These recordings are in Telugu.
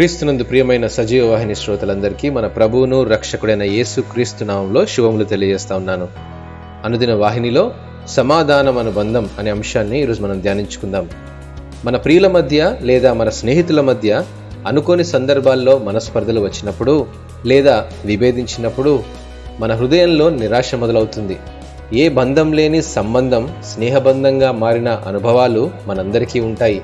క్రీస్తునందు ప్రియమైన సజీవ వాహిని శ్రోతలందరికీ మన ప్రభువును రక్షకుడైన యేసు క్రీస్తు నామంలో శుభములు తెలియజేస్తా ఉన్నాను. అనుదిన వాహినిలో సమాధానం అనుబంధం అనే అంశాన్ని ఈరోజు మనం ధ్యానించుకుందాం. మన ప్రియుల మధ్య లేదా మన స్నేహితుల మధ్య అనుకోని సందర్భాల్లో మనస్పర్ధలు వచ్చినప్పుడు లేదా విభేదించినప్పుడు మన హృదయంలో నిరాశ మొదలవుతుంది. ఏ బంధం లేని సంబంధం స్నేహబంధంగా మారిన అనుభవాలు మనందరికీ ఉంటాయి.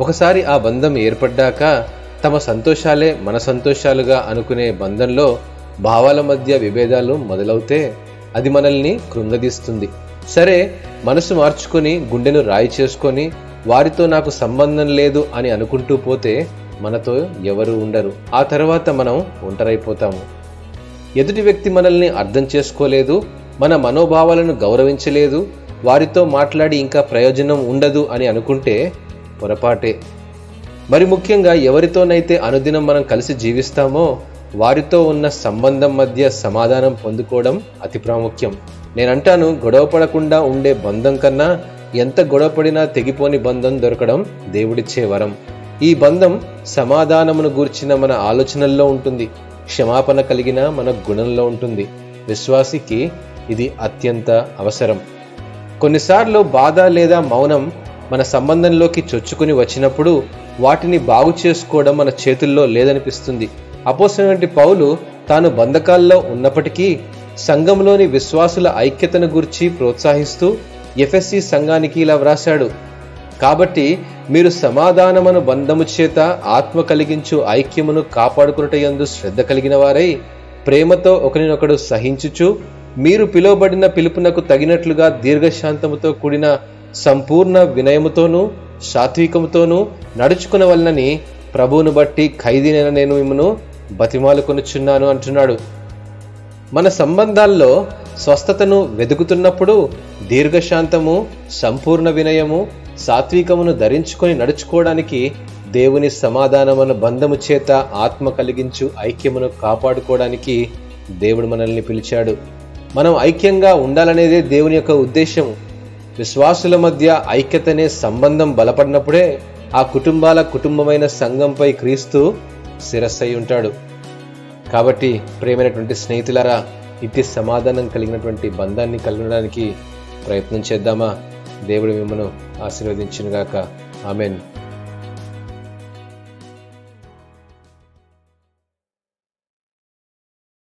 ఒకసారి ఆ బంధం ఏర్పడ్డాక తమ సంతోషాలే మన సంతోషాలుగా అనుకునే బంధంలో భావాల మధ్య విభేదాలు మొదలవుతే అది మనల్ని కృంగదీస్తుంది. సరే మనసు మార్చుకొని గుండెను రాయి చేసుకొని వారితో నాకు సంబంధం లేదు అని అనుకుంటూ పోతే మనతో ఎవరు ఉండరు. ఆ తర్వాత మనం ఒంటరైపోతాము. ఎదుటి వ్యక్తి మనల్ని అర్థం చేసుకోలేదు మన మనోభావాలను గౌరవించలేదు వారితో మాట్లాడి ఇంకా ప్రయోజనం ఉండదు అని అనుకుంటే పొరపాటే. మరి ముఖ్యంగా ఎవరితోనైతే అనుదినం మనం కలిసి జీవిస్తామో వారితో ఉన్న సంబంధం మధ్య సమాధానం పొందుకోవడం అతి ప్రాముఖ్యం. నేనంటాను గొడవ పడకుండా ఉండే బంధం కన్నా ఎంత గొడవపడినా తెగిపోని బంధం దొరకడం దేవుడిచ్చే వరం. ఈ బంధం సమాధానమును గూర్చిన మన ఆలోచనల్లో ఉంటుంది. క్షమాపణ కలిగిన మన గుణంలో ఉంటుంది. విశ్వాసికి ఇది అత్యంత అవసరం. కొన్నిసార్లు బాధ లేదా మౌనం మన సంబంధంలోకి చొచ్చుకుని వచ్చినప్పుడు వాటిని బాగు చేసుకోవడం మన చేతుల్లో లేదనిపిస్తుంది. అపోసినటువంటి పౌలు తాను బంధకాల్లో ఉన్నప్పటికీ సంఘంలోని విశ్వాసుల ఐక్యతను గురించి ప్రోత్సహిస్తూ ఎఫ్ఎస్సి సంఘానికి ఇలా వ్రాశాడు. కాబట్టి మీరు సమాధానమును బంధము చేత ఆత్మ కలిగించు ఐక్యమును కాపాడుకున్నటయందు శ్రద్ధ కలిగిన వారై ప్రేమతో ఒకరినొకడు సహించుచు మీరు పిలువబడిన పిలుపునకు తగినట్లుగా దీర్ఘశాంతముతో కూడిన సంపూర్ణ వినయముతోనూ సాత్వికముతోనూ నడుచుకునవలనని ప్రభువును బట్టి ఖైదీనైన నేను మిమ్మను బతిమాలుకొనుచున్నాను అంటున్నాడు. మన సంబంధాల్లో స్వస్థతను వెతుకుతున్నప్పుడు దీర్ఘశాంతము సంపూర్ణ వినయము సాత్వికమును ధరించుకొని నడుచుకోవడానికి దేవుని సమాధానమును బంధము చేత ఆత్మ కలిగించు ఐక్యమును కాపాడుకోవడానికి దేవుడు మనల్ని పిలిచాడు. మనం ఐక్యంగా ఉండాలనేదే దేవుని యొక్క ఉద్దేశం విశ్వాసుల మధ్య ఐక్యతనే సంబంధం బలపడినప్పుడే ఆ కుటుంబాల కుటుంబమైన సంఘంపై క్రీస్తు శిరస్సై ఉంటాడు కాబట్టి ప్రేమైనటువంటి స్నేహితులారా ఇది సమాధానం కలిగినటువంటి బంధాన్ని కలగడానికి ప్రయత్నం చేద్దామా? దేవుడు మిమ్మను ఆశీర్వదించినగాక. ఆమెన్.